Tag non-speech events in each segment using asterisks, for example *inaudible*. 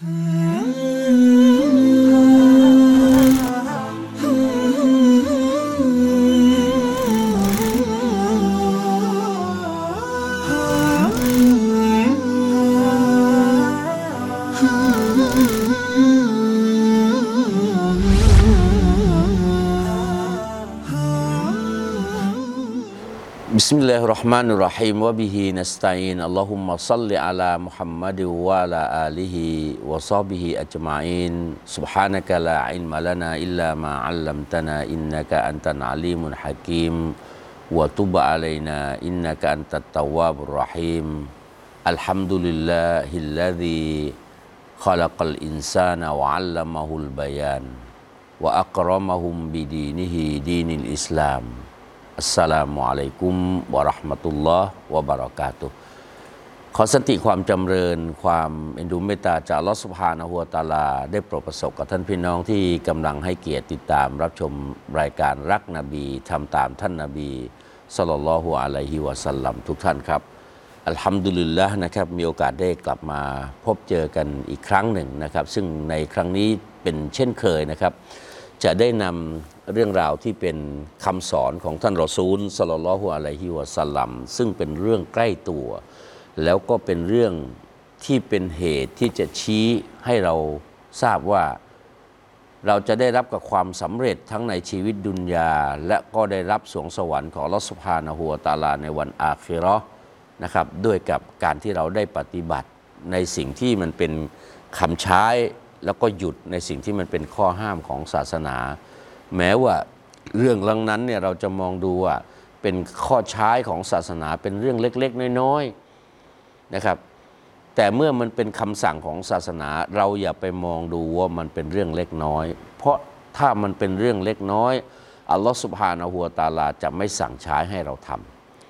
Mm. *laughs* الرحمن الرحيم وبه نستعين اللهم صل على محمد وعلى آله وصحبه أجمعين سبحانك لا علم لنا إلا ما علمتنا إنك أنت العليم الحكيم وتب علينا إنك أنت التواب الرحيم الحمد لله الذي خلق الإنسان وعلمه البيان وأكرمهم بدينه دين الإسلام อัสสลามุอะลัยกุมวะราะห์มะตุลลอฮ์วะบะเราะกาตุขอสันติความจำเริญ ความเอ็นดูเมตตาจาก الله سبحانه وتعالى ได้โปรดประสบกับท่านพี่น้องที่กำลังให้เกียรติติดตามรับชมรายการรักนบีทำตามท่านนบี صلى الله عليه وسلم ทุกท่านครับ الحمد لله นะครับมีโอกาสได้กลับมาพบเจอกันอีกครั้งหนึ่งนะครับ ซึ่งในครั้งนี้เป็นเช่นเคยนะครับ จะได้นำเรื่องราวที่เป็นคำสอนของท่านรอซูล صلى الله عليه وسلمซึ่งเป็นเรื่องใกล้ตัว แล้วก็เป็นเรื่องที่เป็นเหตุที่จะชี้ให้เราทราบว่าเราจะได้รับกับความสำเร็จทั้งในชีวิตดุนยา และก็ได้รับสวงสวรรค์ของลอสุบฮานะฮูวตาลาในวันอาคิราะห์นะครับด้วยกับการที่เราได้ปฏิบัติในสิ่งที่มันเป็นคำใช้ แล้วก็หยุดในสิ่งที่มันเป็นข้อห้ามของศาสนา แม้ว่าเรื่องเรื่องนั้นเนี่ยเราจะมองดูว่าเป็นข้อใช้ของศาสนาเป็นเรื่องเล็ก ๆ น้อยๆนะครับ แต่เมื่อมันเป็นคำสั่งของศาสนา เราอย่าไปมองดูว่ามันเป็นเรื่องเล็กน้อย เพราะถ้ามันเป็นเรื่องเล็กน้อยอัลลอฮฺสุบฮานะฮูวตาลาจะไม่สั่งใช้ให้เราท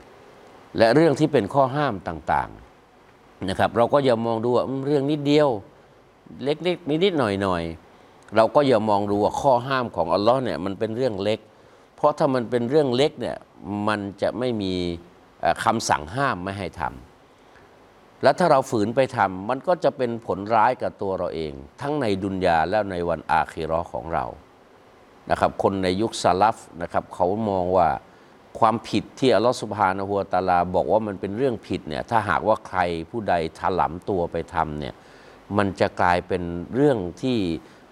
ำและเรื่องที่เป็นข้อห้ามต่างๆนะครับ เราก็อย่ามองดูว่าเรื่องนิดเดียว เล็กๆนิดๆหน่อยๆเราก็อย่ามองดูว่าข้อห้ามของอัลลอฮ์เนี่ยมันเป็นเรื่องเล็ก เพราะถ้ามันเป็นเรื่องเล็กเนี่ยมันจะไม่มีเอ่อคำสั่งห้ามไม่ให้ทำแล้วถ้าเราฝืนไปทำมันก็จะเป็นผลร้ายกับตัวเราเอง ทั้งในดุนยาและในวันอาคีราะห์ของเรานะครับคนในยุคซาลัฟนะครับเขามองว่าความผิดที่อัลลอฮฺสุบฮานะฮูวตาลา บอกว่ามันเป็นเรื่องผิดเนี่ยถ้าหากว่าใครผู้ใดถลำตัวไปทำเนี่ย มันจะกลายเป็นเรื่องที่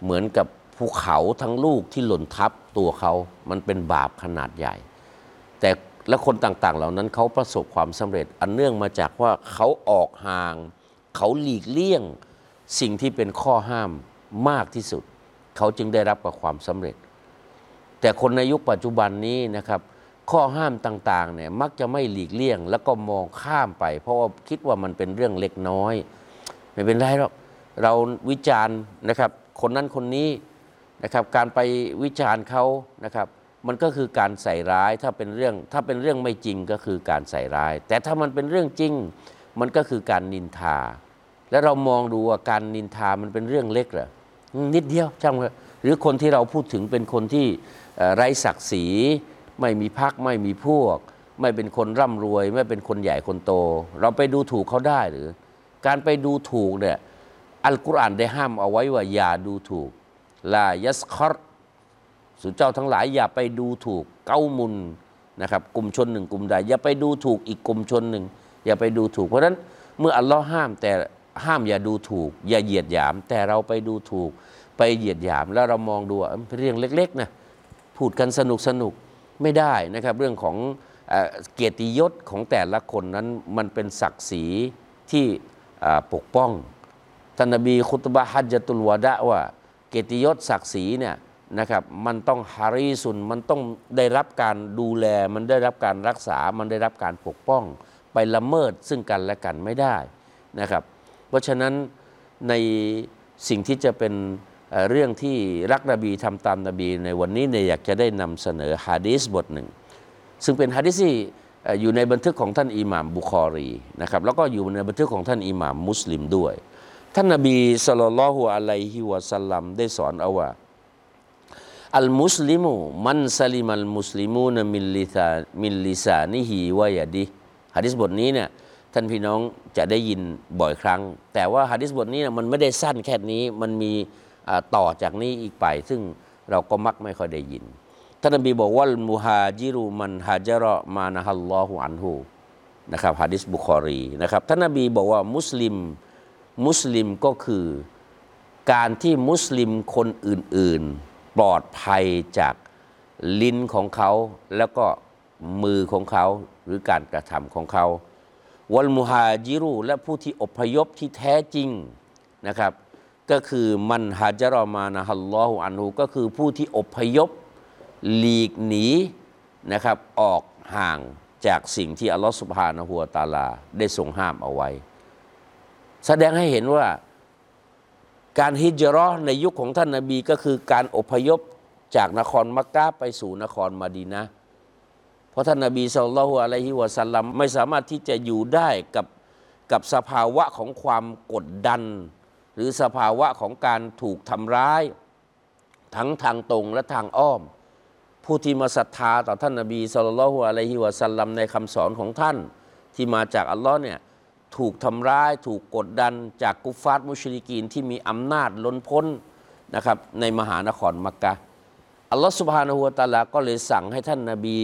เหมือนกับภูเขาทั้งลูกที่หล่นทับตัวเขา มันเป็นบาปขนาดใหญ่ แต่และคนต่างๆ เหล่านั้นเขาประสบความสำเร็จ อันเนื่องมาจากว่าเขาออกห่าง เขาหลีกเลี่ยง สิ่งที่เป็นข้อห้ามมากที่สุด เขาจึงได้รับกับความสำเร็จ แต่คนในยุคปัจจุบันนี้นะครับ ข้อห้ามต่างๆเนี่ยมักจะไม่หลีกเลี่ยง แล้วก็มองข้ามไป เพราะว่าคิดว่ามันเป็นเรื่องเล็กน้อย ไม่เป็นไรหรอก เราวิจารณ์นะครับ คนนั้นคนนี้นะครับ การไปวิจารณ์เขานะครับ มันก็คือการใส่ร้ายถ้าเป็นเรื่องถ้าเป็นเรื่องไม่จริงก็คือการใส่ร้าย แต่ถ้ามันเป็นเรื่องจริง มันก็คือการนินทา แล้วเรามองดูว่าการนินทามันเป็นเรื่องเล็กเหรอนิดเดียวช่างหรือคนที่เราพูดถึงเป็นคนที่ไร้ศักดิ์ศรีไม่มีพักไม่มีพวก ไม่เป็นคนร่ำรวย ไม่เป็นคนใหญ่คนโต เราไปดูถูกเขาได้หรือ การไปดูถูกเนี่ย อัลกุรอานได้ห้ามเอาไว้ว่าอย่าดูถูกลายัสคอรสุเจ้าทั้งหลายอย่าไปดูถูกเก้ามุนนะครับกลุ่มชนหนึ่งกลุ่มใด อย่าไปดูถูกอีกกลุ่มชนหนึ่ง อย่าไปดูถูก เพราะฉะนั้นเมื่ออัลลอฮ์ห้ามแต่ห้ามอย่าดูถูก อย่าเหยียดหยาม แต่เราไปดูถูก ไปเหยียดหยาม แล้วเรามองดูเรื่องเล็กๆนะพูดกันสนุกสนุกไม่ได้นะครับ เรื่องของเอเกียรติยศของแต่ละคนนั้นมันเป็นศักดิ์ศรีที่ปกป้อง ท่านนบีคุตบะฮัจตุลวะดะว่า เกียรติยศศักดิ์ศรีเนี่ยนะครับมันต้องฮาริสุนมันต้องได้รับการดูแล มันได้รับการรักษา มันได้รับการปกป้อง ไปละเมิดซึ่งกันและกันไม่ได้นะครับ เพราะฉะนั้นในสิ่งที่จะเป็นเรื่องที่รักนบีทำตามนบีในวันนี้เนี่ยอยากจะได้นำเสนอฮะดีษบทหนึ่ง ซึ่งเป็นฮะดีษที่เอ่ออยู่ในบันทึกของท่านอิหม่ามบุคอรีนะครับแล้วก็อยู่ในบันทึกของท่านอิหม่ามมุสลิมด้วย ท่านนบี صلى الله عليه وسلم ได้สอนเอาว่า المسلم من سلم المسلمون من لساมิลลิซานิฮิวะยะดิฮะดิษบทนี้เนี่ยท่านพี่น้องจะได้ยินบ่อยครั้ง แต่ว่าฮะดิษบทนี้นะมันไม่ได้สั้นแค่นี้มันมีต่อจากนี้อีกไป ซึ่งเราก็มักไม่ค่อยได้ยินท่านนบีบอกว่ามุฮาจิรุมันฮาจาระมานะฮัลลอฮุอันฮูนะครับฮะดิษบุคอรีนะครับท่านนบีบอกว่ามุสลิม มุสลิมก็คือ การที่มุสลิมคนอื่น ๆ ปลอดภัยจากลิ้นของเขา แล้วก็มือของเขาหรือการกระทำของเขา วัลมุฮาจิรูและผู้ที่อพยพที่แท้จริงนะครับ ก็คือมันฮาจารอมานะฮัลลอฮุอันฮูก็คือผู้ที่อพยพหลีกหนีนะครับออกห่างจากสิ่งที่อัลลอฮฺสุบฮานะฮูวตาลา ได้ทรงห้ามเอาไว้ แสดงให้เห็นว่าการฮิจราะห์ในยุคของท่านนาบีก็คือการอพยพจากนครมักกะไปสู่นครมาดีนะเพราะท่านนาบีสุลต่านอะลัยฮิวะสัลลัมไม่สามารถที่จะอยู่ได้กับกับสภาวะของความกดดัน หรือสภาวะของการถูกทำร้าย ทั้งทางตรงและทางอ้อม ผู้ที่มาศรัทธาต่อท่านนาบีสุลต่านอะลัยฮิวะสัลลัมในคำสอนของท่านที่มาจากอัลลอฮ์เนี่ย ถูกทำร้าย ถูกกดดันจากกุฟฟาร์มุชริกีนที่มีอำนาจล้นพ้นนะครับในมหานครมักกะอัลลอฮฺสุบฮานะฮูวตาลาก็เลยสั่งให้ท่านนาบี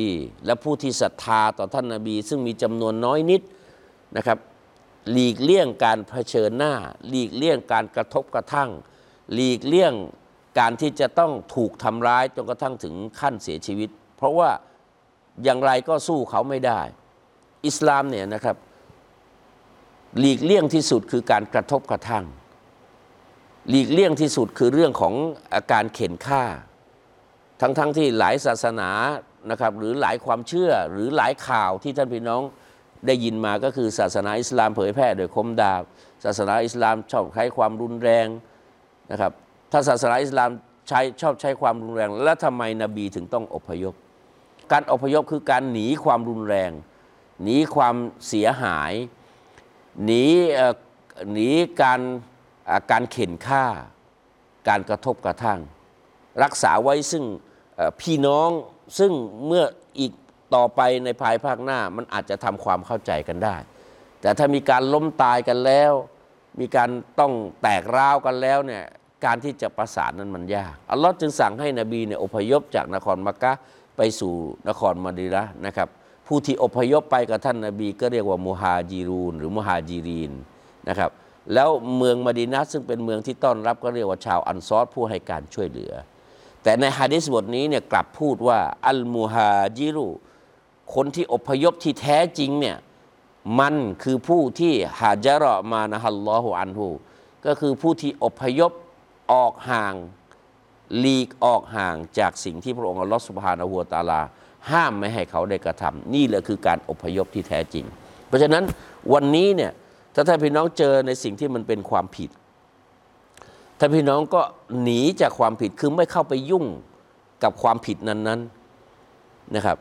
และผู้ที่ศรัทธาต่อท่านนาบี ซึ่งมีจำนวนน้อยนิดนะครับหลีกเลี่ยงการเผชิญหน้า หลีกเลี่ยงการกระทบกระทั่ง หลีกเลี่ยงการที่จะต้องถูกทำร้ายจนกระทั่งถึงขั้นเสียชีวิต เพราะว่าอย่างไรก็สู้เขาไม่ได้ อิสลามเนี่ยนะครับ หลีกเลี่ยงที่สุดคือการกระทบกระทั่ง หลีกเลี่ยงที่สุดคือเรื่องของอาการเข็นฆ่า ทั้งๆทที่หลายศาสนานะครับหรือหลายความเชื่อหรือหลายข่าวที่ท่านพี่น้องได้ยินมาก็คือศาสนาอิสลามเผยแพร่โดยคมดาบ ศาสนาอิสลามชอบใช้ความรุนแรงนะครับถ้าศาสนาอิสลามใช้ชอบใช้ความรุนแรง แล้วทำไมนบีถึงต้องอพยพ การอพยพคือการหนีความรุนแรง หนีความเสียหาย หนีหนีการการเข็นฆ่า การกระทบกระทั่ง รักษาไว้ซึ่งพี่น้องซึ่งเมื่ออีกต่อไปในภายภาคหน้ามันอาจจะทำความเข้าใจกันได้ แต่ถ้ามีการล้มตายกันแล้ว มีการต้องแตกร้าวกันแล้วเนี่ยการที่จะประสานนั้นมันยาก อัลลอฮ์จึงสั่งให้นบีเนี่ยอพยพจากนครมักกะไปสู่นครมาดีนะห์นะครับ ผู้ที่อพยพไปกับท่านนาบีก็เรียกว่ามุฮาจีรูน หรือมุฮาจีรีนนะครับแล้วเมืองมาดีนะห์ซึ่งเป็นเมืองที่ต้อนรับก็เรียกว่าชาวอันซอรผู้ให้การช่วยเหลือ แต่ในฮะดิษบทนี้เนี่ยกลับพูดว่าอัลมุฮาจิรุคนที่อพยพที่แท้จริงเนี่ยมันคือผู้ที่ฮาจาระมานะฮัลลอฮุอันฮูก็คือผู้ที่อพยพออกห่างหลีกออกห่างจากสิ่งที่พระองค์อัลลอฮฺสุบฮานะฮูวตาลา ห้ามไม่ให้เขาได้กระทำนี่แหละคือการอพยพที่แท้จริง เพราะฉะนั้นวันนี้เนี่ยถ้าท่านพี่น้องเจอในสิ่งที่มันเป็นความผิดท่านพี่น้องก็หนีจากความผิดคือไม่เข้าไปยุ่งกับความผิดนั้นๆนะครับ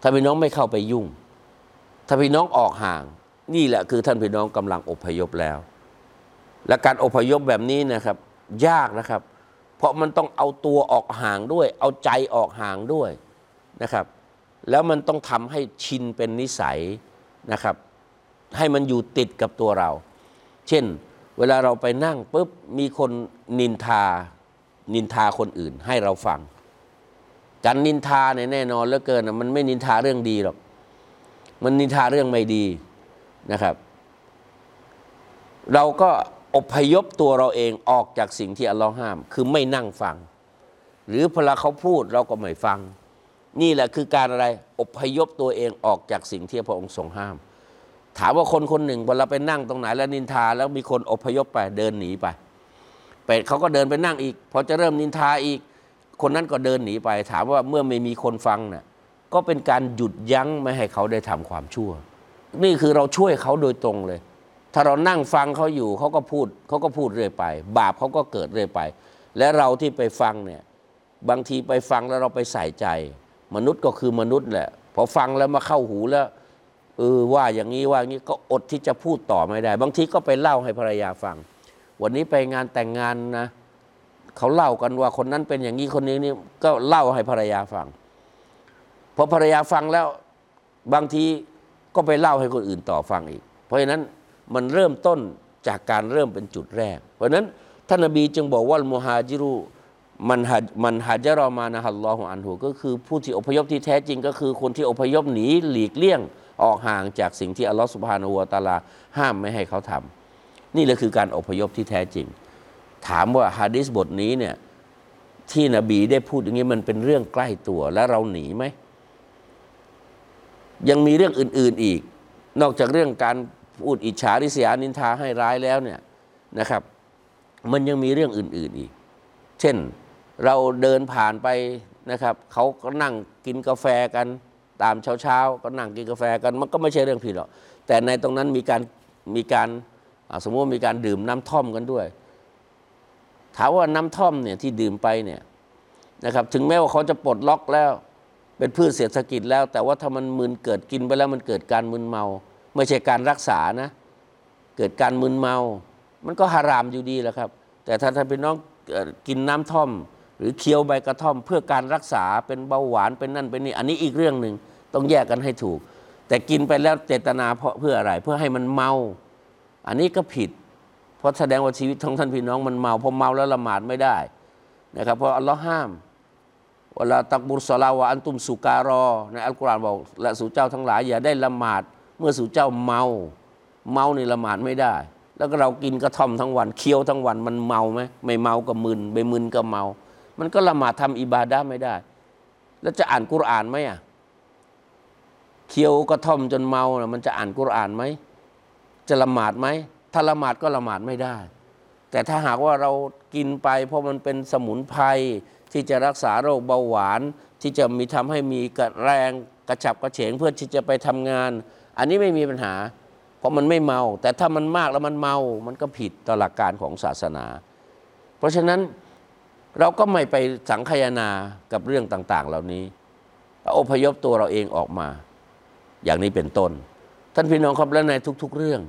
ท่านพี่น้องไม่เข้าไปยุ่งท่านพี่น้องออกห่าง นี่แหละคือท่านพี่น้องกำลังอพยพแล้ว และการอพยพแบบนี้นะครับ ยากนะครับ เพราะมันต้องเอาตัวออกห่างด้วย เอาใจออกห่างด้วย นะครับ แล้วมันต้องทำให้ชินเป็นนิสัยนะครับ ให้มันอยู่ติดกับตัวเรา เช่น เวลาเราไปนั่งปุ๊บมีคนนินทา นินทาคนอื่นให้เราฟัง การนินทาเนี่ยแน่นอนเหลือเกินมันไม่นินทาเรื่องดีหรอก มันนินทาเรื่องไม่ดีนะครับ เราก็อพยพตัวเราเองออกจากสิ่งที่อัลลอฮ์ห้าม คือไม่นั่งฟัง หรือพอเขาพูดเราก็ไม่ฟัง นี่แหละคือการอะไรอพยพตัวเองออกจากสิ่งที่พระองค์ทรงห้าม ถามว่าคนคนหนึ่งเวลาไปนั่งตรงไหนแล้วนินทาแล้วมีคนอพยพไปเดินหนีไปไปเขาก็เดินไปนั่งอีก พอจะเริ่มนินทาอีก คนนั้นก็เดินหนีไป ถามว่าเมื่อไม่มีคนฟังเนี่ยก็เป็นการหยุดยั้งไม่ให้เขาได้ทำความชั่ว นี่คือเราช่วยเขาโดยตรงเลย ถ้าเรานั่งฟังเขาอยู่เขาก็พูดเขาก็พูดเรื่อยไป บาปเขาก็เกิดเรื่อยไป และเราที่ไปฟังเนี่ยบางทีไปฟังแล้วเราไปใส่ใจ มนุษย์ก็คือมนุษย์แหละ พอฟังแล้วมาเข้าหูแล้วเออว่าอย่างนี้ว่าอย่างนี้ก็อดที่จะพูดต่อไม่ได้ บางทีก็ไปเล่าให้ภรรยาฟัง วันนี้ไปงานแต่งงานนะเขาเล่ากันว่าคนนั้นเป็นอย่างนี้คนนี้นี่ก็เล่าให้ภรรยาฟังพอภรรยาฟังแล้วบางทีก็ไปเล่าให้คนอื่นต่อฟังอีก เพราะฉะนั้นมันเริ่มต้นจากการเริ่มเป็นจุดแรก เพราะฉะนั้นท่านนบีจึงบอกว่ามุฮาจิรุ มันฮัจมันฮัจรอมานะฮัลลอฮุอันหูก็คือผู้ที่อพยพที่แท้จริงก็คือคนที่อพยพหนีหลีกเลี่ยงออกห่างจากสิ่งที่อัลลอฮฺสุบฮานาหูวตาลา ห้ามไม่ให้เขาทำนี่แหละคือการอพยพที่แท้จริง ถามว่าฮะดิษบทนี้เนี่ยที่นบีได้พูดอย่างนี้มันเป็นเรื่องใกล้ตัวแล้วเราหนีไหม ยังมีเรื่องอื่น ๆอีก นอกจากเรื่องการพูดอิจฉาริษยานินทาให้ร้ายแล้วเนี่ยนะครับ มันยังมีเรื่องอื่น ๆอีก เช่น เราเดินผ่านไปนะครับเขาก็นั่งกินกาแฟกันตามเช้าๆก็นั่งกินกาแฟกันมันก็ไม่ใช่เรื่องผิดหรอกแต่ในตรงนั้นมีการมีการสมมติว่ามีการดื่มน้ำท่อมกันด้วยถามว่าน้ำท่อมเนี่ยที่ดื่มไปเนี่ยนะครับถึงแม้ว่าเขาจะปลดล็อกแล้วเป็นพืชเศรษฐกิจแล้ว แต่ว่าถ้ามันมึนเกิดกินไปแล้วมันเกิดการมึนเมา ไม่ใช่การรักษานะ เกิดการมึนเมา มันก็ฮารามอยู่ดีแหละครับ แต่ถ้าท่านเป็นน้องกินน้ำท่อม หรือเคี้ยวใบกระท่อมเพื่อการรักษาเป็นเบาหวานเป็นนั่นเป็นนี่อันนี้อีกเรื่องหนึ่งต้องแยกกันให้ถูก แต่กินไปแล้วเจตนาเพราะเพื่ออะไร เพื่อให้มันเมา อันนี้ก็ผิด เพราะแสดงว่าชีวิตของท่านพี่น้องมันเมาพอเมาแล้วละหมาดไม่ได้นะครับเพราะอัลลอฮ์ห้ามเวลาตักบุรสลาวะอันตุมสุการอในอัลกุรอานบอกและสู่เจ้าทั้งหลายอย่าได้ละหมาดเมื่อสู่เจ้าเมา เมานี่ละหมาดไม่ได้ แล้วก็เรากินกระท่อมทั้งวันเคี้ยวทั้งวันมันเมาไหมไม่เมาก็มึนไม่มึนก็เมา มันก็ละหมาดทำอิบาดะไม่ได้ แล้วจะอ่านกุรอานไหมอะเคี้ยวกระท่อมจนเมานะมันจะอ่านกุรอานไหมจะละหมาดไหมถ้าละหมาดก็ละหมาดไม่ได้ แต่ถ้าหากว่าเรากินไป เพราะมันเป็นสมุนไพรที่จะรักษาโรคเบาหวาน ที่จะมีทำให้มีกระแรงกระฉับกระเฉงเพื่อที่จะไปทำงาน อันนี้ไม่มีปัญหา เพราะมันไม่เมา แต่ถ้ามันมากแล้วมันเมา มันก็ผิดต่อหลักการของศาสนา เพราะฉะนั้น เราก็ไม่ไปสังคายนากับเรื่องต่าง ๆ เหล่านี้อพยพตัวเราเองออกมา อย่างนี้เป็นต้น ท่านพี่น้องครับและในทุก ๆ เรื่อง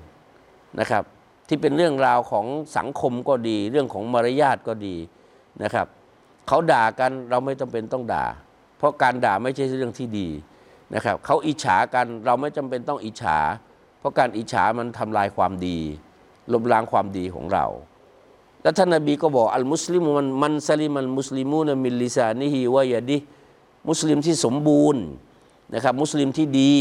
นะครับ ที่เป็นเรื่องราวของสังคมก็ดี เรื่องของมารยาทก็ดีนะครับเขาด่ากันเราไม่จำเป็นต้องด่า เพราะการด่าไม่ใช่เรื่องที่ดีนะครับเขาอิจฉากันเราไม่จำเป็นต้องอิจฉา เพราะการอิจฉามันทำลายความดีลบล้างความดีของเรา แล้วท่านนบีก็บอก المسلم من من سلم المسلمون من لسانه ويده มุสลิมที่สมบูรณ์นะครับมุสลิมที่ดี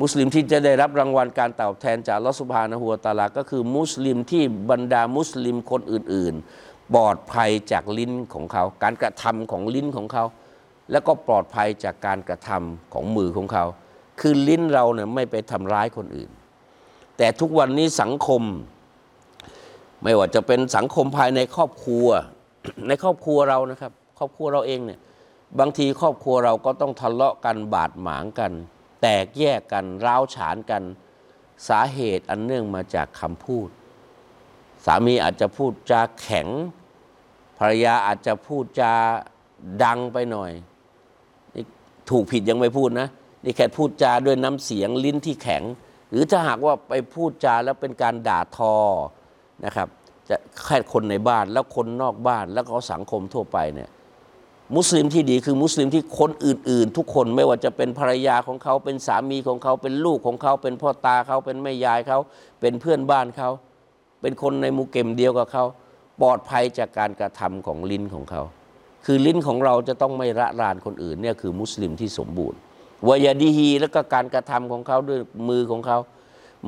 มุสลิมที่จะได้รับรางวัลการตอบแทนจาก الله سبحانه وتعالى ก็คือมุสลิมที่บรรดามุสลิมคนอื่น ๆ ปลอดภัยจากลิ้นของเขา การกระทำของลิ้นของเขา แล้วก็ปลอดภัยจากการกระทำของมือของเขา คือลิ้นเราเนี่ยไม่ไปทำร้ายคนอื่น แต่ทุกวันนี้สังคม ไม่ว่าจะเป็นสังคมภายในครอบครัว ในครอบครัวเรานะครับ ครอบครัวเราเองเนี่ยบางทีครอบครัวเราก็ต้องทะเลาะกันบาดหมางกัน แตกแยกกันร้าวฉานกันสาเหตุอันเนื่องมาจากคำพูด สามีอาจจะพูดจาแข็ง ภรรยาอาจจะพูดจาดังไปหน่อยนี่ถูกผิดยังไม่พูดนะนี่แค่พูดจาด้วยน้ำเสียงลิ้นที่แข็ง หรือถ้าหากว่าไปพูดจาแล้วเป็นการด่าทอ นะครับจะแค่คนในบ้านแล้วคนนอกบ้านแล้วก็สังคมทั่วไปเนี่ยมุสลิมที่ดีคือมุสลิมที่คนอื่น ๆ ทุกคนไม่ว่าจะเป็นภรรยาของเขาเป็นสามีของเขาเป็นลูกของเขา เป็นพ่อตาเขาเป็นแม่ยายเขา เป็นเพื่อนบ้านเขา เป็นคนในหมู่เก็มเดียวกับเขา ปลอดภัยจากการกระทำของลิ้นของเขา คือลิ้นของเราจะต้องไม่ระรานคนอื่นเนี่ยคือมุสลิมที่สมบูรณ์วายาดีฮีแล้วก็การกระทำของเขาด้วยมือของเขา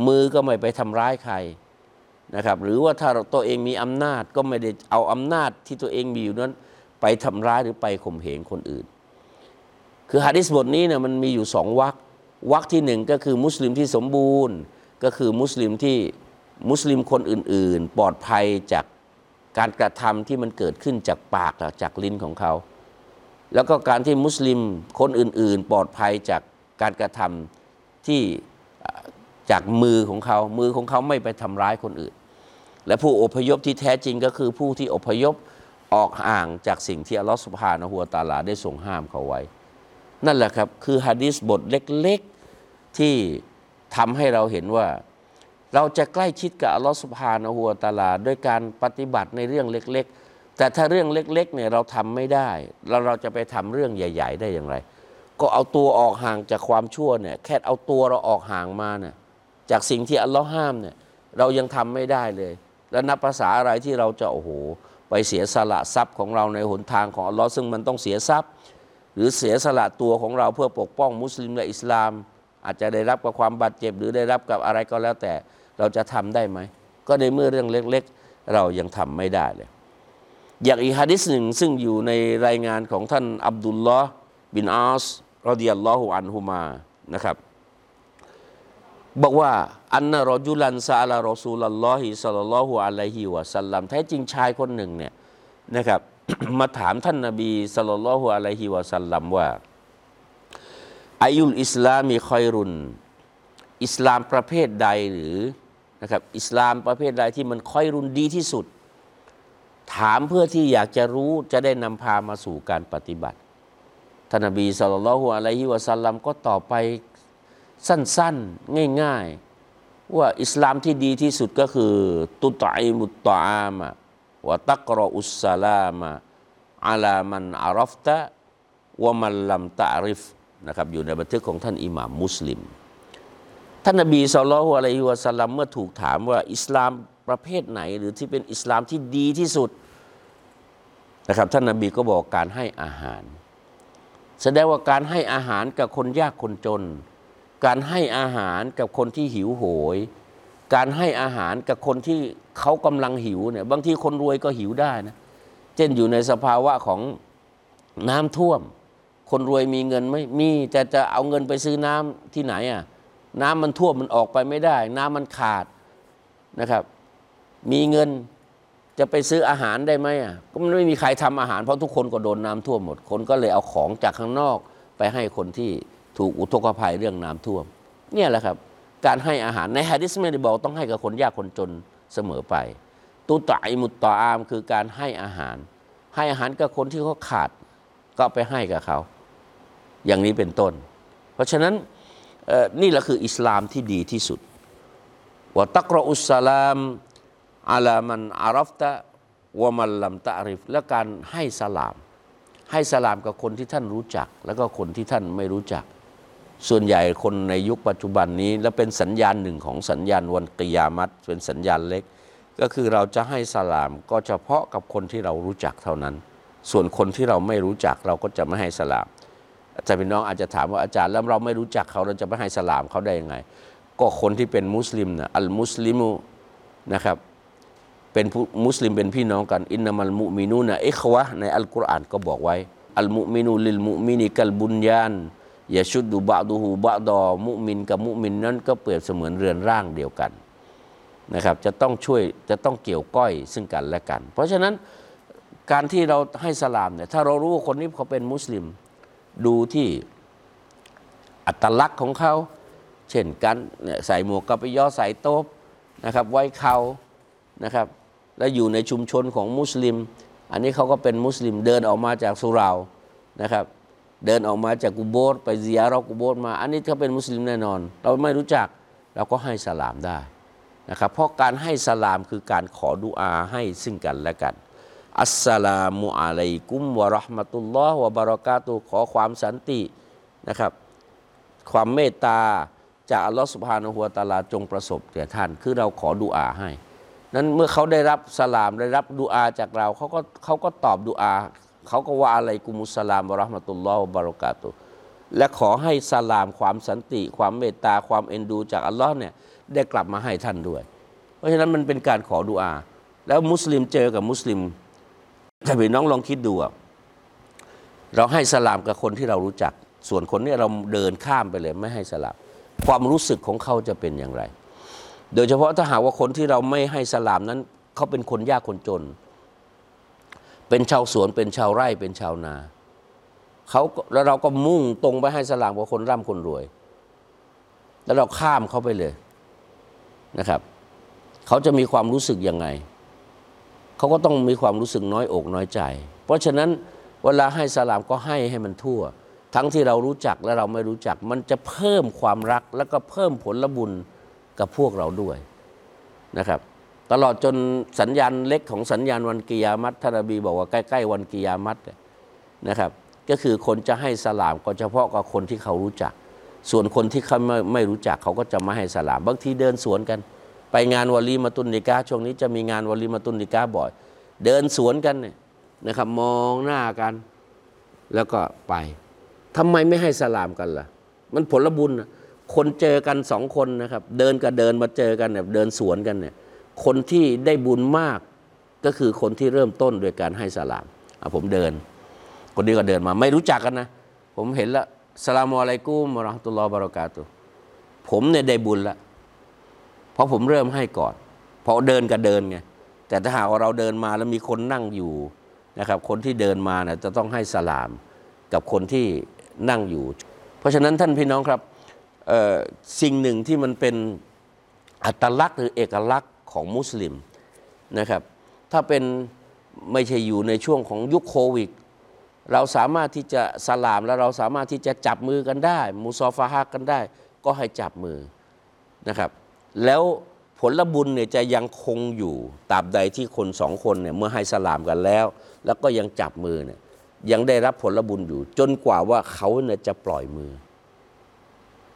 มือก็ไม่ไปทำร้ายใคร นะครับหรือว่าถ้าเราตัวเองมีอำนาจก็ไม่ได้เอาอำนาจที่ตัวเองมีอยู่นั้น ไปทำร้ายหรือไปข่มเหงคนอื่น คือฮะดิษบทนี้เนี่ยมันมีอยู่สองวรรควรรคที่หนึ่งก็คือมุสลิมที่สมบูรณ์ ก็คือมุสลิมที่มุสลิมคนอื่น ๆ ปลอดภัยจากการกระทำที่มันเกิดขึ้นจากปากจากลิ้นของเขา แล้วก็การที่มุสลิมคนอื่น ๆ ปลอดภัยจากการกระทำที่จากมือของเขา มือของเขาไม่ไปทำร้ายคนอื่น และผู้อพยพที่แท้จริงก็คือผู้ที่อพยพออกห่างจากสิ่งที่อัลลอฮฺสุบฮานะฮูวตาลาได้ทรงห้ามเขาไว้ นั่นแหละครับ คือฮะดีษบทเล็กๆที่ทำให้เราเห็นว่า เราจะใกล้ชิดกับอัลลอฮฺสุบฮานะฮูวตาลาด้วยการปฏิบัติในเรื่องเล็ก ๆ แต่ถ้าเรื่องเล็กๆเนี่ยเราทำไม่ได้แล้วเราจะไปทำเรื่องใหญ่ ๆ ได้อย่างไร ก็เอาตัวออกห่างจากความชั่วเนี่ยแค่เอาตัวเราออกห่างมาเนี่ยจากสิ่งที่อัลลอฮ์ห้ามเนี่ยเรายังทำไม่ได้เลย แล้วนับภาษาอะไรที่เราจะโอ้โหไปเสียสละทรัพย์ของเราในหนทางของอัลลอฮ์ซึ่งมันต้องเสียทรัพย์ หรือเสียสละตัวของเราเพื่อปกป้องมุสลิมและอิสลาม อาจจะได้รับกับความบาดเจ็บ หรือได้รับกับอะไรก็แล้วแต่เราจะทำได้ไหม ก็ในเมื่อเรื่องเล็กๆ เรายังทำไม่ได้เลย อย่างอีกฮะดิษหนึ่งซึ่งอยู่ในรายงานของท่านอับดุลลอฮ์บินอาสรอดิยัลลอฮุอันฮุมานะครับ บอกว่าอันนารอจุลันซาลารอซูลัลลอฮิสัลลัลลอฮุอะลัยฮิวะสัลลัมแท้จริงชายคนหนึ่งเนี่ยนะครับมาถามท่านนบีสัลลัลลอฮุอะลัยฮิวะสัลลัมว่าอายุลอิสลามีคอยรุน อิสลามประเภทใดหรือนะครับอิสลามประเภทใดที่มันคอยรุนดีที่สุด ถามเพื่อที่อยากจะรู้จะได้นำพามาสู่การปฏิบัติท่านนบีสัลลัลลอฮุอะลัยฮิวะสัลลัมก็ตอบไป สั้นๆ ง่ายๆ ว่าอิสลามที่ดีที่สุดก็คือ ตุตอิมุตตอามะวะตักรออุสสลามะอาลามันอารัฟตะวะมันลัมตะริฟนะครับอยู่ในบันทึกของท่านอิหม่ามมุสลิม ท่านนบีสุลต่านอะลัยฮิวะสัลลัมเมื่อถูกถามว่าอิสลามประเภทไหน หรือที่เป็นอิสลามที่ดีที่สุดนะครับท่านนบีก็บอกการให้อาหาร แสดงว่าการให้อาหารกับคนยากคนจน การให้อาหารกับคนที่หิวโหย การให้อาหารกับคนที่เขากำลังหิวเนี่ยบางทีคนรวยก็หิวได้นะเช่นอยู่ในสภาวะของน้ำท่วม คนรวยมีเงินไหมมีแต่จะเอาเงินไปซื้อน้ำที่ไหนอะน้ำมันท่วมมันออกไปไม่ได้ น้ำมันขาดนะครับ มีเงินจะไปซื้ออาหารได้ไหมอะก็มันไม่มีใครทำอาหารเพราะทุกคนก็โดนน้ำท่วมหมด คนก็เลยเอาของจากข้างนอกไปให้คนที่ ถูกอุทกภัยเรื่องน้ำท่วม เนี่ยแหละครับ การให้อาหารในฮะดิษไม่ได้บอกต้องให้กับคนยากคนจนเสมอไปตุตะอิมุตตออามคือการให้อาหาร ให้อาหารกับคนที่เขาขาดก็ไปให้กับเขา อย่างนี้เป็นต้น เพราะฉะนั้นนี่แหละคืออิสลามที่ดีที่สุดวะตักรออุสสลามอาลามันอารัฟตะวะมันลัมตะริฟและการให้สลาม ให้สลามกับคนที่ท่านรู้จัก แล้วก็คนที่ท่านไม่รู้จัก ส่วนใหญ่คนในยุคปัจจุบันนี้ และเป็นสัญญาณหนึ่งของสัญญาณวันกิยามัตเป็นสัญญาณเล็ก ก็คือเราจะให้สลามก็เฉพาะกับคนที่เรารู้จักเท่านั้น ส่วนคนที่เราไม่รู้จักเราก็จะไม่ให้สลามอาจารย์พี่น้องอาจจะถามว่าอาจารย์แล้วเราไม่รู้จักเขาเราจะไม่ให้สลามเขาได้ยังไง ก็คนที่เป็นมุสลิมนะอัลมุสลิมูนะครับเป็นมุสลิมเป็นพี่น้องกันอินนามัลมุมินูนะอิควะในอัลกุรอานก็บอกไว้อัลมุมินูลิลมุมินิกัลบุญญาน ยาชุดดูบะดูหูบะดอ มุมินกับมุมินนั้นก็เปรียบเสมือนเรือนร่างเดียวกันนะครับ จะต้องช่วยจะต้องเกี่ยวก้อยซึ่งกันและกัน เพราะฉะนั้นการที่เราให้สลามเนี่ยถ้าเรารู้ว่าคนนี้เขาเป็นมุสลิม ดูที่อัตลักษณ์ของเขา เช่นการเนี่ยใส่หมวกกะปิยอใส่โต๊บนะครับ ไว้เขานะครับ แล้วอยู่ในชุมชนของมุสลิม อันนี้เขาก็เป็นมุสลิมเดินออกมาจากสุรานะครับ เดินออกมาจากกุโบสไปเซียเรากุโบสมา อันนี้เขาเป็นมุสลิมแน่นอน เราไม่รู้จักเราก็ให้สลามได้นะครับเพราะการให้สลามคือการขอดุอาให้ซึ่งกันและกัน อัสสลามุอะลัยกุมวะราะห์มะตุลลอฮ์วะบารอกาตุขอความสันตินะครับ ความเมตตาจากอัลลอฮ์สุบฮานะฮูวะตะอาลาจงประสบแก่ท่าน คือเราขอดุอาให้ นั้นเมื่อเขาได้รับสลามได้รับดุอาจากเราเขาก็เขาก็ตอบดุอา เขาก็ว่าอะไรกุมุสลามวะเรหมตุลลอฮ์บารอกาตุและขอให้สลามความสันติ ความเมตตาความเอ็นดูจากอัลลอฮ์เนี่ยได้กลับมาให้ท่านด้วย เพราะฉะนั้นมันเป็นการขอดุอา แล้วมุสลิมเจอกับมุสลิมถ้าพี่น้องลองคิดดูเราให้สลามกับคนที่เรารู้จัก ส่วนคนนี้เราเดินข้ามไปเลยไม่ให้สลาม ความรู้สึกของเขาจะเป็นอย่างไร โดยเฉพาะถ้าหากว่าคนที่เราไม่ให้สลามนั้น เขาเป็นคนยากคนจน เป็นชาวสวนเป็นชาวไร่เป็นชาวนาเขาแล้วเราก็มุ่งตรงไปให้สลามกับคนร่ำคนรวย แล้วเราข้ามเขาไปเลยนะครับเขาจะมีความรู้สึกยังไงเขาก็ต้องมีความรู้สึกน้อยอกน้อยใจ เพราะฉะนั้นเวลาให้สลามก็ให้ให้มันทั่ว ทั้งที่เรารู้จักและเราไม่รู้จัก มันจะเพิ่มความรักแล้วก็เพิ่มผลบุญกับพวกเราด้วยนะครับ ตลอดจนสัญญาณเล็กของสัญญาณวันกิยามัตท่านนบีบอกว่าใกล้ ๆ วันกิยามัตนะครับ ก็คือคนจะให้สลามก็เฉพาะกับคนที่เขารู้จัก ส่วนคนที่เขาไม่ไม่รู้จักเขาก็จะไม่ให้สลาม บางทีเดินสวนกัน ไปงานวลีมาตุนนิกาช่วงนี้จะมีงานวลีมาตุนนิกาบ่อย เดินสวนกันเนี่ยนะครับมองหน้ากัน แล้วก็ไปทำไมไม่ให้สลามกันล่ะ มันผลบุญนะคนเจอกันสองคนนะครับ เดินกับเดินมาเจอกันเนี่ยเดินสวนกันเนี่ย คนที่ได้บุญมากก็คือคนที่เริ่มต้นโดยการให้สลามผมเดิน คนนี้ก็เดินมา ไม่รู้จักกันนะ ผมเห็นแล้วสลามอะลัยกุมราตุลลอบะเรากาตุผมเนี่ยได้บุญละเพราะผมเริ่มให้ก่อนเพราะเดินกับเดินไงแต่ถ้าหากเราเดินมาแล้วมีคนนั่งอยู่นะครับ คนที่เดินมาเนี่ยจะต้องให้สลามกับคนที่นั่งอยู่ เพราะฉะนั้นท่านพี่น้องครับสิ่งหนึ่งที่มันเป็นอัตลักษณ์หรือเอกลักษณ์ ของมุสลิมนะครับ ถ้าเป็นไม่ใช่อยู่ในช่วงของยุคโควิด เราสามารถที่จะสลามแล้วเราสามารถที่จะจับมือกันได้ มุซอฟาฮะกันได้ ก็ให้จับมือนะครับ แล้วผลบุญเนี่ยจะยังคงอยู่ตราบใดที่คนสองคนเนี่ยเมื่อให้สลามกันแล้ว แล้วก็ยังจับมือเนี่ยยังได้รับผลบุญอยู่ จนกว่าว่าเขาเนี่ยจะปล่อยมือ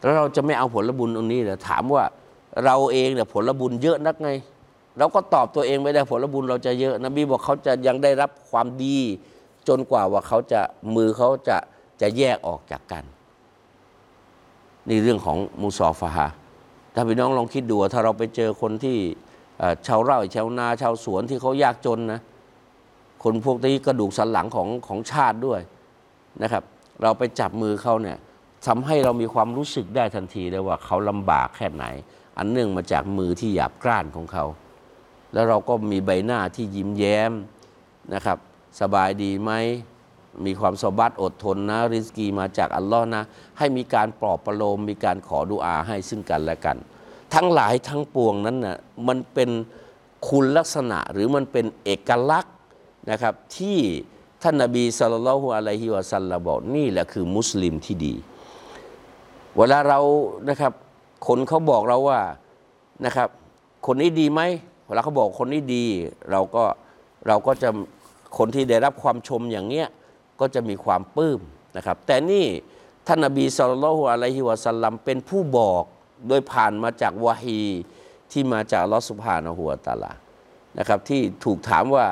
แล้วเราจะไม่เอาผลบุญตรงนี้เหรอถามว่า เราเองเนี่ยผลบุญเยอะนักไง เราก็ตอบตัวเองไม่ได้ผลบุญเราจะเยอะนบีบอกเขาจะยังได้รับความดี จนกว่าว่าเขาจะมือเขาจะจะแยกออกจากกัน นี่เรื่องของมูซอฟาฮะถ้าพี่น้องลองคิดดูว่าถ้าเราไปเจอคนที่ชาวไร่ชาวนาชาวสวนที่เขายากจนนะ คนพวกนี้กระดูกสันหลังของของชาติด้วยนะครับ เราไปจับมือเขาเนี่ยทำให้เรามีความรู้สึกได้ทันทีเลยว่าเขาลำบากแค่ไหน อันเนื่องมาจากมือที่หยาบกร้านของเขา แล้วเราก็มีใบหน้าที่ยิ้มแย้มนะครับ สบายดีไหมมีความสบัดอดทนนะ ริสกีมาจากอัลลอฮ์นะ ให้มีการปลอบประโลม มีการขอดุอาให้ซึ่งกันและกัน ทั้งหลายทั้งปวงนั้นนะ่ะมันเป็นคุณลักษณะหรือมันเป็นเอกลักษณ์นะครับที่ท่านนบีสุลต่านละฮุอะลัยฮิวะสัลลัมบอกนี่แหละคือมุสลิมที่ดี เวลาเรานะครับ คนเขาบอกเราว่านะครับ คนนี้ดีไหมเวลาเขาบอกคนนี้ดี เราก็เราก็จะคนที่ได้รับความชมอย่างเนี้ยก็จะมีความปลื้มนะครับ แต่นี่ท่านนบีสุลต่านลฮุอะลัยฮิวะสัลลัมเป็นผู้บอกโดยผ่านมาจากวะฮีที่มาจากลอสุบฮานะฮูวตาลานะครับ ที่ถูกถามว่า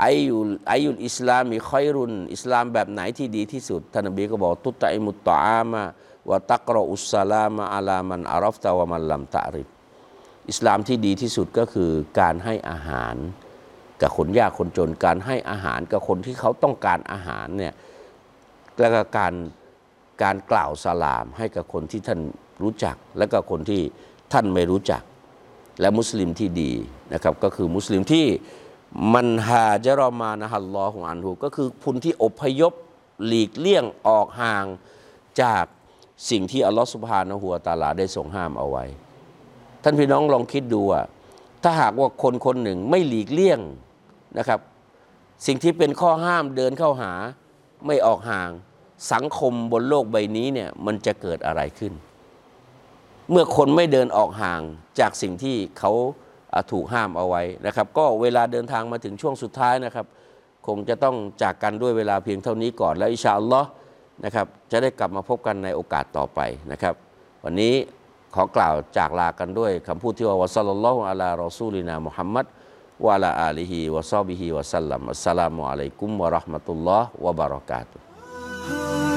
ไอยุอยุลอิสลามมีคอยรุนอิสลามแบบไหนที่ดีที่สุดท่านนบีก็บอก ตุตตะอิมุตตอามะ วะตักรออุสลามะอาลามันอารอฟตะวะมันลัมตะริบอิสลามที่ดีที่สุดก็คือการให้อาหาร กับคนยากคนจนการให้อาหารกับคนที่เขาต้องการอาหารเนี่ยแล้วก็การการกล่าวสลามให้กับคนที่ท่านรู้จัก และก็คนที่ท่านไม่รู้จัก และมุสลิมที่ดีนะครับก็คือมุสลิมที่มันฮาจารอมานะฮัลลอฮุอันฮูก็คือคุณที่อพยพหลีกเลี่ยงออกห่างจาก สิ่งที่อัลลอฮฺสุบฮานะฮูวตาลาได้ทรงห้ามเอาไว้ ท่านพี่น้องลองคิดดูว่าถ้าหากว่าคนคนหนึ่งไม่หลีกเลี่ยงนะครับ สิ่งที่เป็นข้อห้ามเดินเข้าหาไม่ออกห่างสังคมบนโลกใบนี้เนี่ยมันจะเกิดอะไรขึ้น เมื่อคนไม่เดินออกห่างจากสิ่งที่เขาถูกห้ามเอาไว้นะครับ ก็เวลาเดินทางมาถึงช่วงสุดท้ายนะครับ คงจะต้องจากกันด้วยเวลาเพียงเท่านี้ก่อนแล้วอิชาอัลลอฮ์ นะครับจะได้กลับมาพบกันในโอกาสต่อไปนะครับ วันนี้ขอกล่าวจากลากันด้วยคำพูดที่ว่าวะซัลลัลลอฮุอะลารอซูลินามุฮัมมัดวะลาอาลีฮิวะซอบิฮิวะสัลลัมอัสสลามุอะลัยกุมวะราะห์มะตุลลอฮ์วะบะเราะกาตุฮ์